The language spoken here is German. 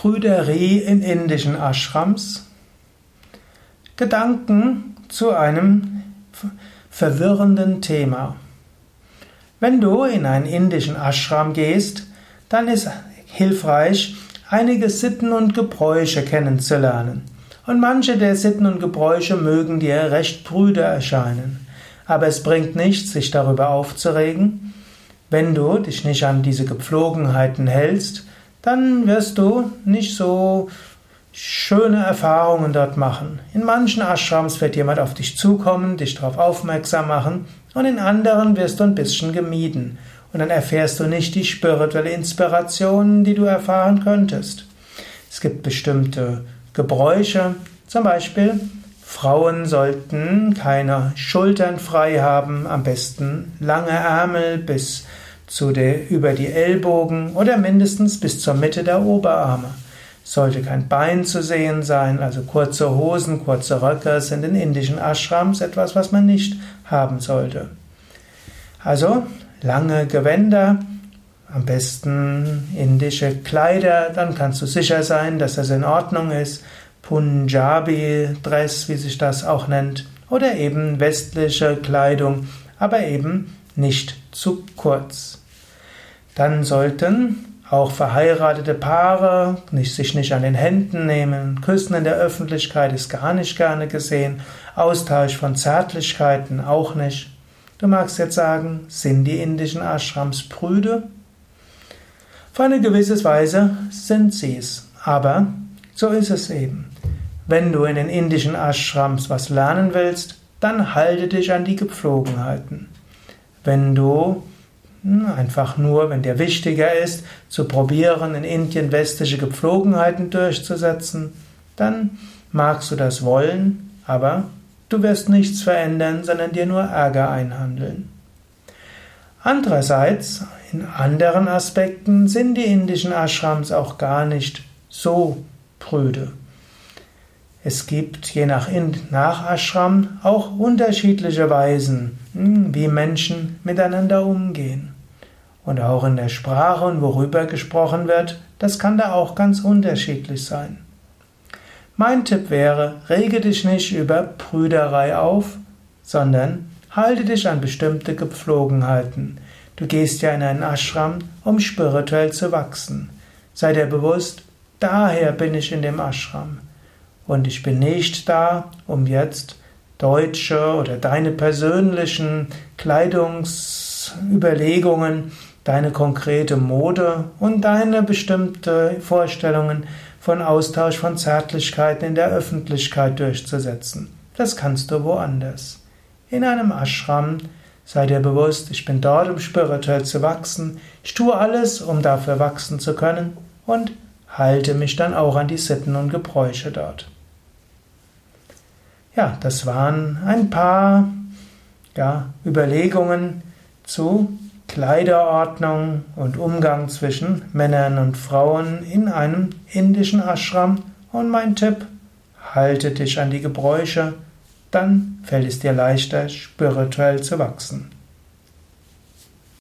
Prüderie in indischen Ashrams. Gedanken zu einem verwirrenden Thema. Wenn du in einen indischen Ashram gehst, dann ist hilfreich, einige Sitten und Gebräuche kennenzulernen. Und manche der Sitten und Gebräuche mögen dir recht prüde erscheinen. Aber es bringt nichts, sich darüber aufzuregen. Wenn du dich nicht an diese Gepflogenheiten hältst, dann wirst du nicht so schöne Erfahrungen dort machen. In manchen Ashrams wird jemand auf dich zukommen, dich darauf aufmerksam machen und in anderen wirst du ein bisschen gemieden und dann erfährst du nicht die spirituelle Inspiration, die du erfahren könntest. Es gibt bestimmte Gebräuche, zum Beispiel Frauen sollten keine Schultern frei haben, am besten lange Ärmel bis zu der, über die Ellbogen oder mindestens bis zur Mitte der Oberarme. Sollte kein Bein zu sehen sein, also kurze Hosen, kurze Röcke sind in indischen Ashrams etwas, was man nicht haben sollte. Also lange Gewänder, am besten indische Kleider, dann kannst du sicher sein, dass das in Ordnung ist. Punjabi-Dress, wie sich das auch nennt, oder eben westliche Kleidung, aber eben nicht zu kurz. Dann sollten auch verheiratete Paare nicht, sich nicht an den Händen nehmen. Küssen in der Öffentlichkeit ist gar nicht gerne gesehen. Austausch von Zärtlichkeiten auch nicht. Du magst jetzt sagen, sind die indischen Ashrams prüde? Auf eine gewisse Weise sind sie es. Aber so ist es eben. Wenn du in den indischen Ashrams was lernen willst, dann halte dich an die Gepflogenheiten. Wenn du hm, einfach nur, wenn dir wichtiger ist, zu probieren, in Indien westliche Gepflogenheiten durchzusetzen, dann magst du das wollen, aber du wirst nichts verändern, sondern dir nur Ärger einhandeln. Andererseits, in anderen Aspekten sind die indischen Ashrams auch gar nicht so prüde. Es gibt je nach, nach Ashram auch unterschiedliche Weisen, hm, wie Menschen miteinander umgehen. Und auch in der Sprache und worüber gesprochen wird, das kann da auch ganz unterschiedlich sein. Mein Tipp wäre, rege dich nicht über Prüderei auf, sondern halte dich an bestimmte Gepflogenheiten. Du gehst ja in einen Ashram, um spirituell zu wachsen. Sei dir bewusst, daher bin ich in dem Ashram. Und ich bin nicht da, um jetzt deutsche oder deine persönlichen Kleidungsüberlegungen, deine konkrete Mode und deine bestimmte Vorstellungen von Austausch von Zärtlichkeiten in der Öffentlichkeit durchzusetzen. Das kannst du woanders. In einem Ashram sei dir bewusst, ich bin dort, um spirituell zu wachsen. Ich tue alles, um dafür wachsen zu können und halte mich dann auch an die Sitten und Gebräuche dort. Ja, das waren ein paar ja, Überlegungen zu Kleiderordnung und Umgang zwischen Männern und Frauen in einem indischen Ashram. Und mein Tipp, halte dich an die Gebräuche, dann fällt es dir leichter, spirituell zu wachsen.